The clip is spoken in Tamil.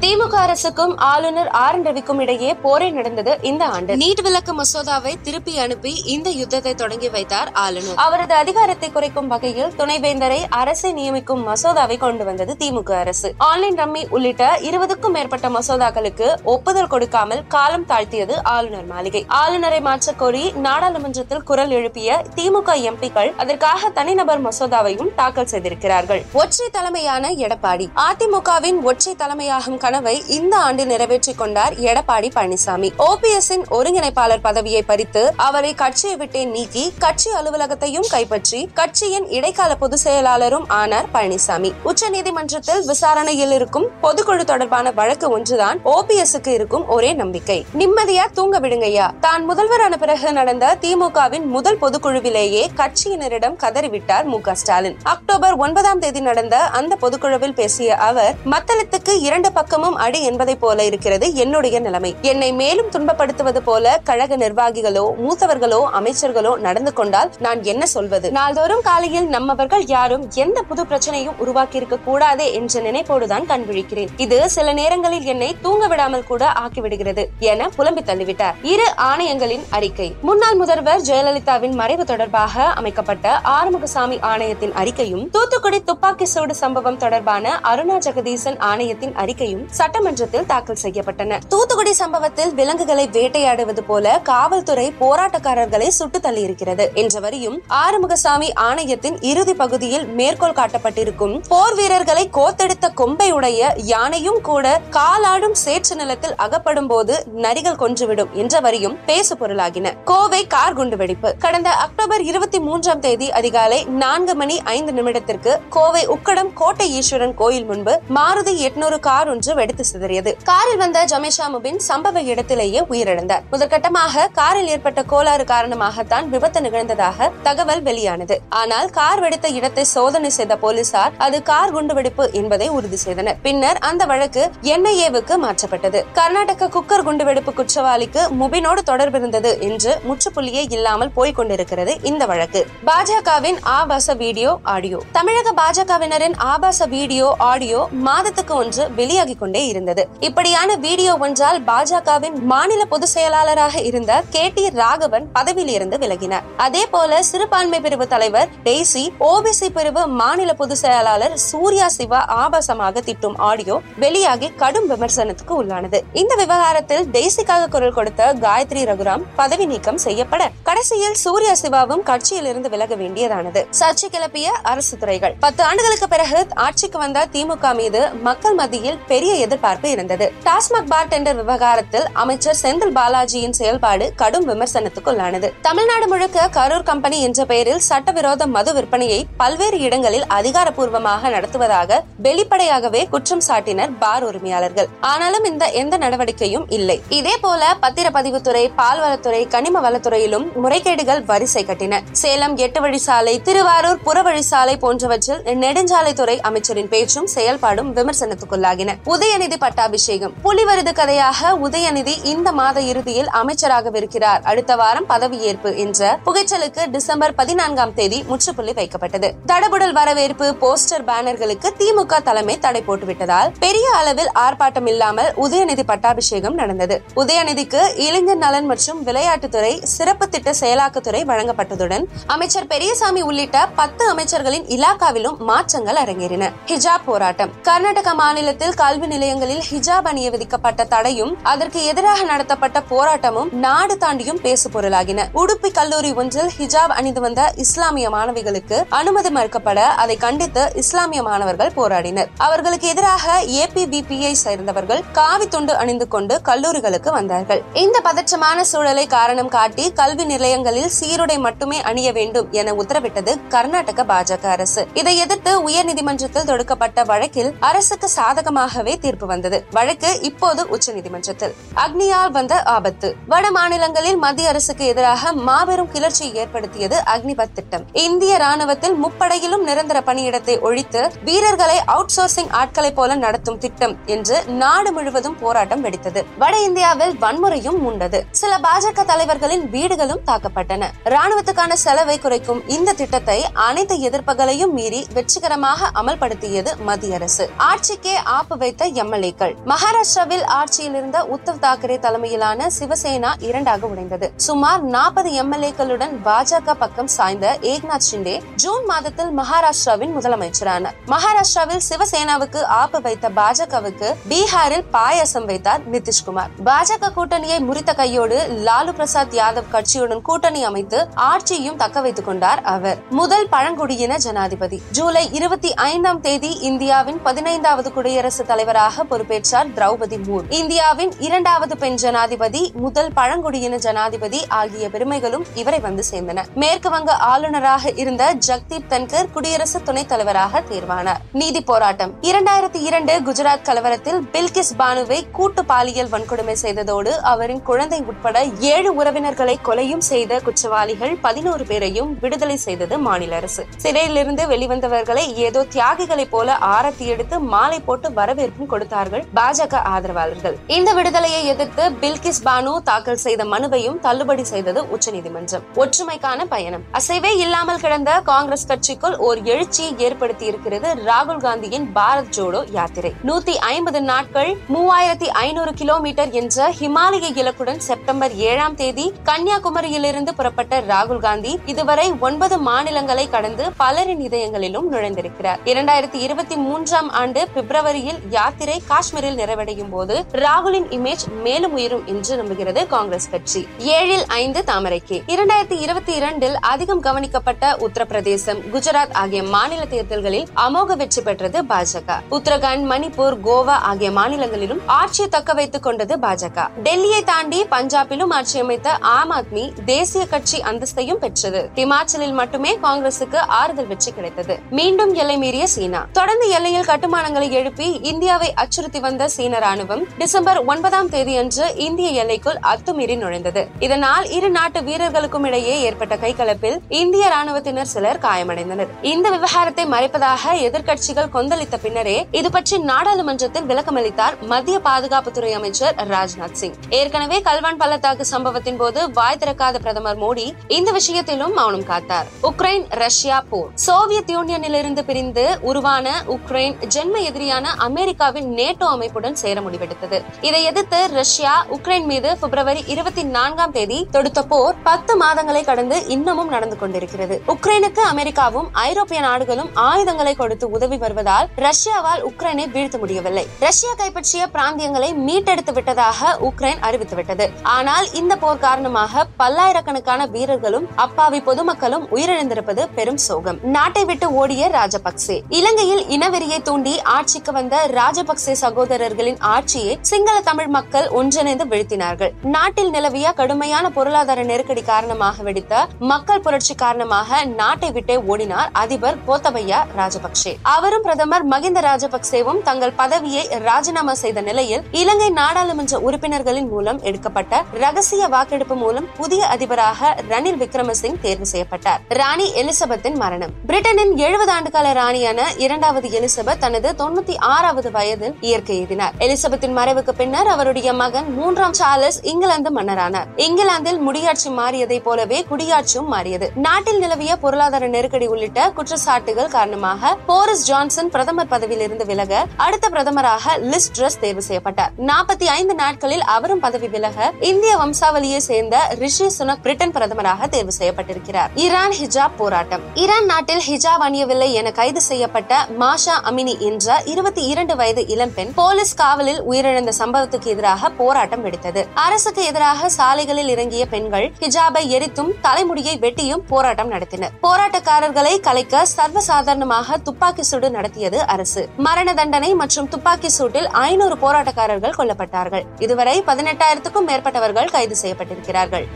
திமுக அரசுக்கும் ஆளுநர் ஆர் என் ரவிக்கும் இடையே போரே நடந்தது இந்த ஆண்டு. நீட் விலக்கு மசோதாவை திருப்பி அனுப்பி இந்த யுத்தத்தை தொடங்கி வைத்தார் ஆளுநர். அவரது அதிகாரத்தை குறைக்கும் வகையில் துணைவேந்தரை அரசை நியமிக்கும் மசோதாவை கொண்டு வந்தது திமுக அரசு. ஆன்லைன் ரம்மி உள்ளிட்ட இருபதுக்கும் மேற்பட்ட மசோதாக்களுக்கு ஒப்புதல் கொடுக்காமல் காலம் தாழ்த்தியது ஆளுநர் மாளிகை. ஆளுநரை மாற்றக் கோரி நாடாளுமன்றத்தில் குரல் எழுப்பிய திமுக எம்பிக்கள் அதற்காக தனிநபர் மசோதாவையும் தாக்கல் செய்திருக்கிறார்கள். ஒற்றை தலைமையான எடப்பாடி. அதிமுகவின் ஒற்றை தலைமையாகும் கனவை இந்த ஆண்டு நிறைவேற்றிக் கொண்டார் எடப்பாடி பழனிசாமி. ஓபிஎஸ்இன் ஒருங்கிணைப்பாளர் பதவியை பறித்து அவரை கட்சியை விட்டே நீக்கி கட்சி அலுவலகத்தையும் கைப்பற்றி கட்சியின் இடைக்கால பொதுச் செயலாளரும் ஆனார் பழனிசாமி. உச்சநீதிமன்றத்தில் விசாரணையில் இருக்கும் பொதுக்குழு தொடர்பான வழக்கு ஒன்றுதான் ஓபிஎஸ்க்கு இருக்கும் ஒரே நம்பிக்கை. நிம்மதியா தூங்க விடுங்கய்யா. தான் முதல்வரான பிறகு நடந்த திமுகவின் முதல் பொதுக்குழுவிலேயே கட்சியினரிடம் கதறிவிட்டார் மு ஸ்டாலின். அக்டோபர் ஒன்பதாம் தேதி நடந்த அந்த பொதுக்குழுவில் பேசிய அவர் மத்தளத்துக்கு இரண்டு பக்கம் பக்கமும் அடி என்பதை போல இருக்கிறது என்னுடைய நிலைமை. என்னை மேலும் துன்பப்படுத்துவது போல கழக நிர்வாகிகளோ மூத்தவர்களோ அமைச்சர்களோ நடந்து கொண்டால் நான் என்ன சொல்வது? நாள்தோறும் காலையில் நம்மவர்கள் யாரும் எந்த புது பிரச்சனையும் உருவாக்கி இருக்க கூடாதே என்ற நினைப்போடுதான் கண்விழிக்கிறேன் இது சில நேரங்களில் என்னை தூங்க விடாமல் கூட ஆக்கிவிடுகிறது என புலம்பி தள்ளிவிட்டார். இரு ஆணையங்களின் அறிக்கை. முன்னாள் முதல்வர் ஜெயலலிதாவின் மறைவு தொடர்பாக அமைக்கப்பட்ட ஆறுமுகசாமி ஆணையத்தின் அறிக்கையும் தூத்துக்குடி துப்பாக்கி சூடு சம்பவம் தொடர்பான அருணா ஜெகதீசன் ஆணையத்தின் அறிக்கையும் சட்டமன்றத்தில் தாக்கல் செய்யப்பட்டன. தூத்துக்குடி சம்பவத்தில் விலங்குகளை வேட்டையாடுவது போல காவல்துறை போராட்டக்காரர்களை சுட்டு தள்ளியிருக்கிறது. என்ற வரியும் ஆறுமுகசாமி ஆணையத்தின் இறுதி பகுதியில் மேற்கோள் காட்டப்பட்டிருக்கும். போர் வீரர்களை கோத்தெடுத்த கொம்பை உடைய யானையும் கூட காலாடும் சேற்று நிலத்தில் அகப்படும் போது நரிகள் கொன்றுவிடும் என்ற வரியும் பேசு பொருளாகின. கோவை கார் குண்டு வெடிப்பு. கடந்த அக்டோபர் இருபத்தி மூன்றாம் தேதி அதிகாலை நான்கு மணி ஐந்து நிமிடத்திற்கு கோவை உக்கடம் கோட்டை ஈஸ்வரன் கோயில் முன்பு மாருதி எட்நூறு கார் ஒன்று வெடித்து சிதறியது. காரில் வந்த ஜமேஷா முபின் சம்பவ இடத்திலேயே உயிரிழந்தார். முதற்கட்டமாக காரில் ஏற்பட்ட கோளாறு காரணமாகத்தான் விபத்து நிகழ்ந்ததாக தகவல் வெளியானது. ஆனால் கார் வெடித்த இடத்தை சோதனை செய்த போலீசார் அது கார் குண்டுவெடிப்பு என்பதை உறுதி செய்தனர். பின்னர் அந்த வழக்கு என்ஐஏவுக்கு மாற்றப்பட்டது. கர்நாடக குக்கர் குண்டுவெடிப்பு குற்றவாளிக்கு முபினோடு தொடர்பு இருந்தது என்று முற்றுப்புள்ளியே இல்லாமல் போய்கொண்டிருக்கிறது இந்த வழக்கு. பாஜகவின் ஆபாச வீடியோ ஆடியோ. தமிழக பாஜகவினரின் ஆபாச வீடியோ ஆடியோ மாதத்துக்கு ஒன்று வெளியாகி கொண்டு கொண்டே இருந்தது. இப்படியான வீடியோ ஒன்றால் பாஜகவின் மாநில பொதுச் செயலாளராக இருந்த கே டி ராகவன் பதவியில் இருந்து விலகினார். அதே போல சிறுபான்மை பிரிவு தலைவர் டெய்சி ஓபிசி பிரிவு மாநில பொதுச் செயலாளர் சூர்யா சிவா ஆபாசமாக திட்டும் ஆடியோ வெளியாகி கடும் விமர்சனத்துக்கு உள்ளானது. இந்த விவகாரத்தில் டெய்சிக்காக குரல் கொடுத்த காயத்ரி ரகுராம் பதவி நீக்கம் செய்யப்பட கடைசியில் சூர்யா சிவாவும் கட்சியில் இருந்து விலக வேண்டியதானது. சர்ச்சை கிளப்பிய அரசு துறைகள். பத்து ஆண்டுகளுக்கு பிறகு ஆட்சிக்கு வந்த திமுக மீது மக்கள் மத்தியில் பெரிய பெரிய எதிர்பார்ப்பு இருந்தது. டாஸ்மாக் பார் டெண்டர் விவகாரத்தில் அமைச்சர் செந்தில் பாலாஜியின் செயல்பாடு கடும் விமர்சனத்துக்குள்ளானது. தமிழ்நாடு முழுக்க கரூர் கம்பெனி என்ற பெயரில் சட்டவிரோத மது விற்பனையை பல்வேறு இடங்களில் அதிகாரப்பூர்வமாக நடத்துவதாக வெளிப்படையாகவே குற்றம் சாட்டினர் பார் உரிமையாளர்கள். ஆனாலும் இந்த எந்த நடவடிக்கையும் இல்லை. இதே போல பத்திரப்பதிவுத்துறை பால்வளத்துறை கனிம வளத்துறையிலும் முறைகேடுகள் வரிசை கட்டின. சேலம் எட்டு வழிசாலை திருவாரூர் புறவழிசாலை போன்றவற்றில் நெடுஞ்சாலைத்துறை அமைச்சரின் பேச்சும் செயல்பாடும் விமர்சனத்துக்குள்ளாகின. உதயநிதி பட்டாபிஷேகம். புலிவருது கதையாக உதயநிதி இந்த மாத இறுதியில் அமைச்சராகவிருக்கிறார். அடுத்த வாரம் பதவியேற்பு என்ற புகைச்சலுக்கு டிசம்பர் பதினான்காம் தேதி முற்றுப்புள்ளி வைக்கப்பட்டது. தடபுடல் வரவேற்பு போஸ்டர் பேனர்களுக்கு திமுக தலைமை தடை போட்டுவிட்டதால் பெரிய அளவில் ஆர்ப்பாட்டம் இல்லாமல் உதயநிதி பட்டாபிஷேகம் நடந்தது. உதயநிதிக்கு இளைஞர் நலன் மற்றும் விளையாட்டுத்துறை சிறப்பு திட்ட செயலாக்கத்துறை வழங்கப்பட்டதுடன் அமைச்சர் பெரியசாமி உள்ளிட்ட பத்து அமைச்சர்களின் இலாக்காவிலும் மாற்றங்கள் அரங்கேறின. ஹிஜாப் போராட்டம். கர்நாடக மாநிலத்தில் கல்வி நிலையங்களில் ஹிஜாப் அணிய விதிக்கப்பட்ட தடையும் அதற்கு எதிராக நடத்தப்பட்ட போராட்டமும் நாடு தாண்டியும் பேசு பொருளாகின. உடுப்பி கல்லூரி ஒன்றில் ஹிஜாப் அணிந்து வந்த இஸ்லாமிய மாணவிகளுக்கு அனுமதி மறுக்கப்பட அதை கண்டித்து இஸ்லாமிய மாணவர்கள் போராடினர். அவர்களுக்கு எதிராக ஏபிவிபியை சேர்ந்தவர்கள் காவி துண்டு அணிந்து கொண்டு கல்லூரிகளுக்கு வந்தார்கள். இந்த பதற்றமான சூழலை காரணம் காட்டி கல்வி நிலையங்களில் சீருடை மட்டுமே அணிய வேண்டும் என உத்தரவிட்டது கர்நாடக பாஜக அரசு. இதை எதிர்த்து உயர்நீதிமன்றத்தில் தொடுக்கப்பட்ட வழக்கில் அரசுக்கு சாதகமாகவே தீர்ப்பு வந்தது. வழக்கு இப்போது உச்சநீதிமன்றத்தில். அக்னியால் வந்த ஆபத்து. வட மாநிலங்களில் மத்திய அரசுக்கு எதிராக மாபெரும் கிளர்ச்சியை ஏற்படுத்தியது அக்னிபத் திட்டம். இந்திய ராணுவத்தில் முப்படையிலும் நிரந்தர பணியிடத்தை ஒழித்து வீரர்களை அவுட் சோர்சிங் ஆட்களை போல நடத்தும் திட்டம் என்று நாடு முழுவதும் போராட்டம் வெடித்தது. வட இந்தியாவில் வன்முறையும் உண்டது சில பாஜக தலைவர்களின் வீடுகளும் தாக்கப்பட்டன. ராணுவத்துக்கான செலவை குறைக்கும் இந்த திட்டத்தை அனைத்து எதிர்ப்புகளையும் மீறி வெற்றிகரமாக அமல்படுத்தியது மத்திய அரசு. ஆட்சிக்கே ஆப்பு வைத்த எம்எல்ஏக்கள். மகாராஷ்டிராவில் ஆட்சியில் இருந்த உத்தவ் தாக்கரே தலைமையிலான சிவசேனா இரண்டாக உடைந்தது. சுமார் நாற்பது எம்எல்ஏக்களுடன் பாஜக பக்கம் சாய்ந்த ஏக்நாத் ஷிண்டே ஜூன் மாதத்தில் மகாராஷ்டிராவின் முதலமைச்சரானார் மகாராஷ்டிராவில் சிவசேனாவுக்கு ஆப்பு வைத்த பாஜகவுக்கு பீகாரில் பாயசம் வைத்தார் நிதிஷ்குமார். பாஜக கூட்டணியை முறித்த கையோடு லாலு பிரசாத் யாதவ் கட்சியுடன் கூட்டணி அமைத்து ஆட்சியையும் தக்க வைத்துக் கொண்டார் அவர். முதல் பழங்குடியின ஜனாதிபதி. ஜூலை இருபத்தி ஐந்தாம் தேதி இந்தியாவின் பதினைந்தாவது குடியரசுத் தலைவராக பொறுப்பேற்றார் திரௌபதி முர்மு. இந்தியாவின் இரண்டாவது பெண் ஜனாதிபதி முதல் பழங்குடியின ஜனாதிபதி ஆகிய பெருமைகளும் இவரை வந்து சேர்ந்தன. மேற்கு வங்க ஆளுநராக இருந்த ஜக்தீப் தன்கர் குடியரசு துணைத் தலைவராக தேர்வானார். நீதி போராட்டம். இரண்டாயிரத்தி இரண்டு குஜராத் கலவரத்தில் பில்கிஸ் பானுவை கூட்டு பாலியல் வன்கொடுமை செய்ததோடு அவரின் குழந்தை உட்பட ஏழு உறவினர்களை கொலையும் செய்த குற்றவாளிகள் பதினோரு பேரையும் விடுதலை செய்தது மாநில அரசு. சிறையிலிருந்து வெளிவந்தவர்களை ஏதோ தியாகிகளைப் போல ஆரத்தி எடுத்து மாலை போட்டு வரவேற்பும் கொடுத்தார்கள் பாஜக ஆதரவாளர்கள். இந்த விடுதலையை எதிர்த்து பில்கிஸ் பானு தாக்கல் செய்த மனுவையும் தள்ளுபடி செய்தது உச்சநீதிமன்றம். ஒற்றுமைக்கான பயணம். அசைவே இல்லாமல் கிடந்த காங்கிரஸ் கட்சிக்குள் ஓர் எழுச்சியை ஏற்படுத்தி இருக்கிறது ராகுல் காந்தியின் பாரத் ஜோடோ யாத்திரை. நூத்தி ஐம்பது நாட்கள் மூவாயிரத்தி ஐநூறு கிலோமீட்டர் என்ற ஹிமாலய இலக்குடன் செப்டம்பர் ஏழாம் தேதி கன்னியாகுமரியிலிருந்து புறப்பட்ட ராகுல் காந்தி இதுவரை ஒன்பது மாநிலங்களை கடந்து பலரின் இதயங்களிலும் நுழைந்திருக்கிறார். இரண்டாயிரத்தி இருபத்தி மூன்றாம் ஆண்டு பிப்ரவரியில் யாத்திரை யாத்திரை காஷ்மீரில் நிறைவடையும் போது ராகுலின் இமேஜ் மேலும் உயரும் என்று நம்புகிறது காங்கிரஸ் கட்சி. ஏழில் ஐந்து தாமரைக்கு. இரண்டாயிரத்தி இருபத்தி இரண்டில் அதிகம் கவனிக்கப்பட்ட உத்தரப்பிரதேசம் குஜராத் ஆகிய மாநில தேர்தல்களில் அமோக வெற்றி பெற்றது பாஜக. உத்தரகாண்ட் மணிப்பூர் கோவா ஆகிய மாநிலங்களிலும் ஆட்சியை தக்க வைத்துக் கொண்டது பாஜக. டெல்லியை தாண்டி பஞ்சாபிலும் ஆட்சி அமைத்த ஆம் ஆத்மி தேசிய கட்சி அந்தஸ்தையும் பெற்றது. இமாச்சலில் மட்டுமே காங்கிரசுக்கு ஆறுதல் வெற்றி கிடைத்தது. மீண்டும் எல்லை மீறிய சீனா. தொடர்ந்து எல்லையில் கட்டுமானங்களை எழுப்பி இந்தியாவை அச்சுறுத்தி வந்த சீன ராணுவம் டிசம்பர் ஒன்பதாம் தேதியன்று இந்திய எல்லைக்குள் அத்துமீறி நுழைந்தது. இதனால் இரு நாட்டு வீரர்களுக்கும் இடையே ஏற்பட்ட கைகலப்பில் இந்திய ராணுவத்தினர் சிலர் காயமடைந்தனர். இந்த விவகாரத்தை மறைப்பதாக எதிர்கட்சிகள் கொந்தளித்த பின்னரே இது பற்றி நாடாளுமன்றத்தில் விளக்கமளித்தார் மத்திய பாதுகாப்புத்துறை அமைச்சர் ராஜ்நாத் சிங். ஏற்கனவே கல்வான் பள்ளத்தாக்கு சம்பவத்தின் போது வாய் திறக்காத பிரதமர் மோடி இந்த விஷயத்திலும் மௌனம் காத்தார். உக்ரைன் ரஷ்யா போர். சோவியத் யூனியனிலிருந்து பிரிந்து உருவான உக்ரைன் ஜென்ம எதிரியான அமெரிக்கா அமெரிக்காவின் நேட்டோ அமைப்புடன் சேர முடிவெடுத்தது. இதை எதிர்த்து ரஷ்யா உக்ரைன் மீது பிப்ரவரி இருபத்தி நான்காம் தேதி தொடுத்த போர் பத்து மாதங்களை கடந்து இன்னமும் நடந்து கொண்டிருக்கிறது. உக்ரைனுக்கு அமெரிக்காவும் ஐரோப்பிய நாடுகளும் ஆயுதங்களை கொடுத்து உதவி வருவதால் ரஷ்யாவால் உக்ரைனை வீழ்த்த முடியவில்லை. ரஷ்யா கைப்பற்றிய பிராந்தியங்களை மீட்டெடுத்து விட்டதாக உக்ரைன் அறிவித்துவிட்டது. ஆனால் இந்த போர் காரணமாக பல்லாயிரக்கணக்கான வீரர்களும் அப்பாவி பொதுமக்களும் உயிரிழந்திருப்பது பெரும் சோகம். நாட்டை விட்டு ஓடிய ராஜபக்சே. இலங்கையில் இனவெறியை தூண்டி ஆட்சிக்கு வந்த ராஜ ராஜபக்சே சகோதரர்களின் ஆட்சியை சிங்கள தமிழ் மக்கள் ஒன்றிணைந்து வீழ்த்தினார்கள். நாட்டில் நிலவிய கடுமையான பொருளாதார நெருக்கடி காரணமாக வெடித்த மக்கள் புரட்சி காரணமாக நாட்டை விட்டே ஓடினார் அதிபர் கோத்தபையா ராஜபக்சே. அவரும் பிரதமர் மகிந்த ராஜபக்சேவும் தங்கள் பதவியை ராஜினாமா செய்த நிலையில் இலங்கை நாடாளுமன்ற உறுப்பினர்களின் மூலம் எடுக்கப்பட்ட ரகசிய வாக்கெடுப்பு மூலம் புதிய அதிபராக ரணில் விக்ரமசிங் தேர்வு செய்யப்பட்டார். ராணி எலிசபெத்தின் மரணம். பிரிட்டனின் எழுபது ஆண்டுகால ராணியான இரண்டாவது எலிசபெத் தனது தொண்ணூத்தி ஆறாவது வயது வயதில் இயற்கை எழுதினார் எலிசபெத்தின் மறைவுக்கு பின்னர் அவருடைய மகன் மூன்றாம் சார்லஸ் இங்கிலாந்து மன்னரானார். இங்கிலாந்தில் முடியாட்சி மாறியதை போலவே குடியாட்சியும் மாறியது. நாட்டில் நிலவிய பொருளாதார நெருக்கடி உள்ளிட்ட குற்றச்சாட்டுகள் காரணமாக போரிஸ் ஜான்சன் பிரதமர் பதவியில் இருந்து விலக அடுத்த பிரதமராக லிஸ் ட்ரஸ் தேர்வு செய்யப்பட்டார். நாற்பத்தி ஐந்து நாட்களில் அவரும் பதவி விலக இந்திய வம்சாவளியை சேர்ந்த ரிஷி சுனக் பிரிட்டன் பிரதமராக தேர்வு செய்யப்பட்டிருக்கிறார். ஈரான் ஹிஜாப் போராட்டம். ஈரான் நாட்டில் ஹிஜாப் அணியவில்லை என கைது செய்யப்பட்ட மாஷா அமினி என்ற இருபத்தி இரண்டு வயது இளம்பெண் போலீஸ் காவலில் உயிரிழந்த சம்பவத்துக்கு எதிராக போராட்டம் வெடித்தது. அரசுக்கு எதிராக சாலைகளில் இறங்கிய பெண்கள் ஹிஜாபை எரித்தும் தலைமுடியை வெட்டியும் போராட்டம் நடத்தினர். போராட்டக்காரர்களை கலைக்க சர்வசாதாரணமாக துப்பாக்கி சூடு நடத்தியது அரசு. மரண தண்டனை மற்றும் துப்பாக்கி சூட்டில் ஐநூறு போராட்டக்காரர்கள் கொல்லப்பட்டார்கள். இதுவரை பதினெட்டாயிரத்துக்கும் மேற்பட்டவர்கள் கைது செய்யப்பட்டிருக்கிறார்கள்.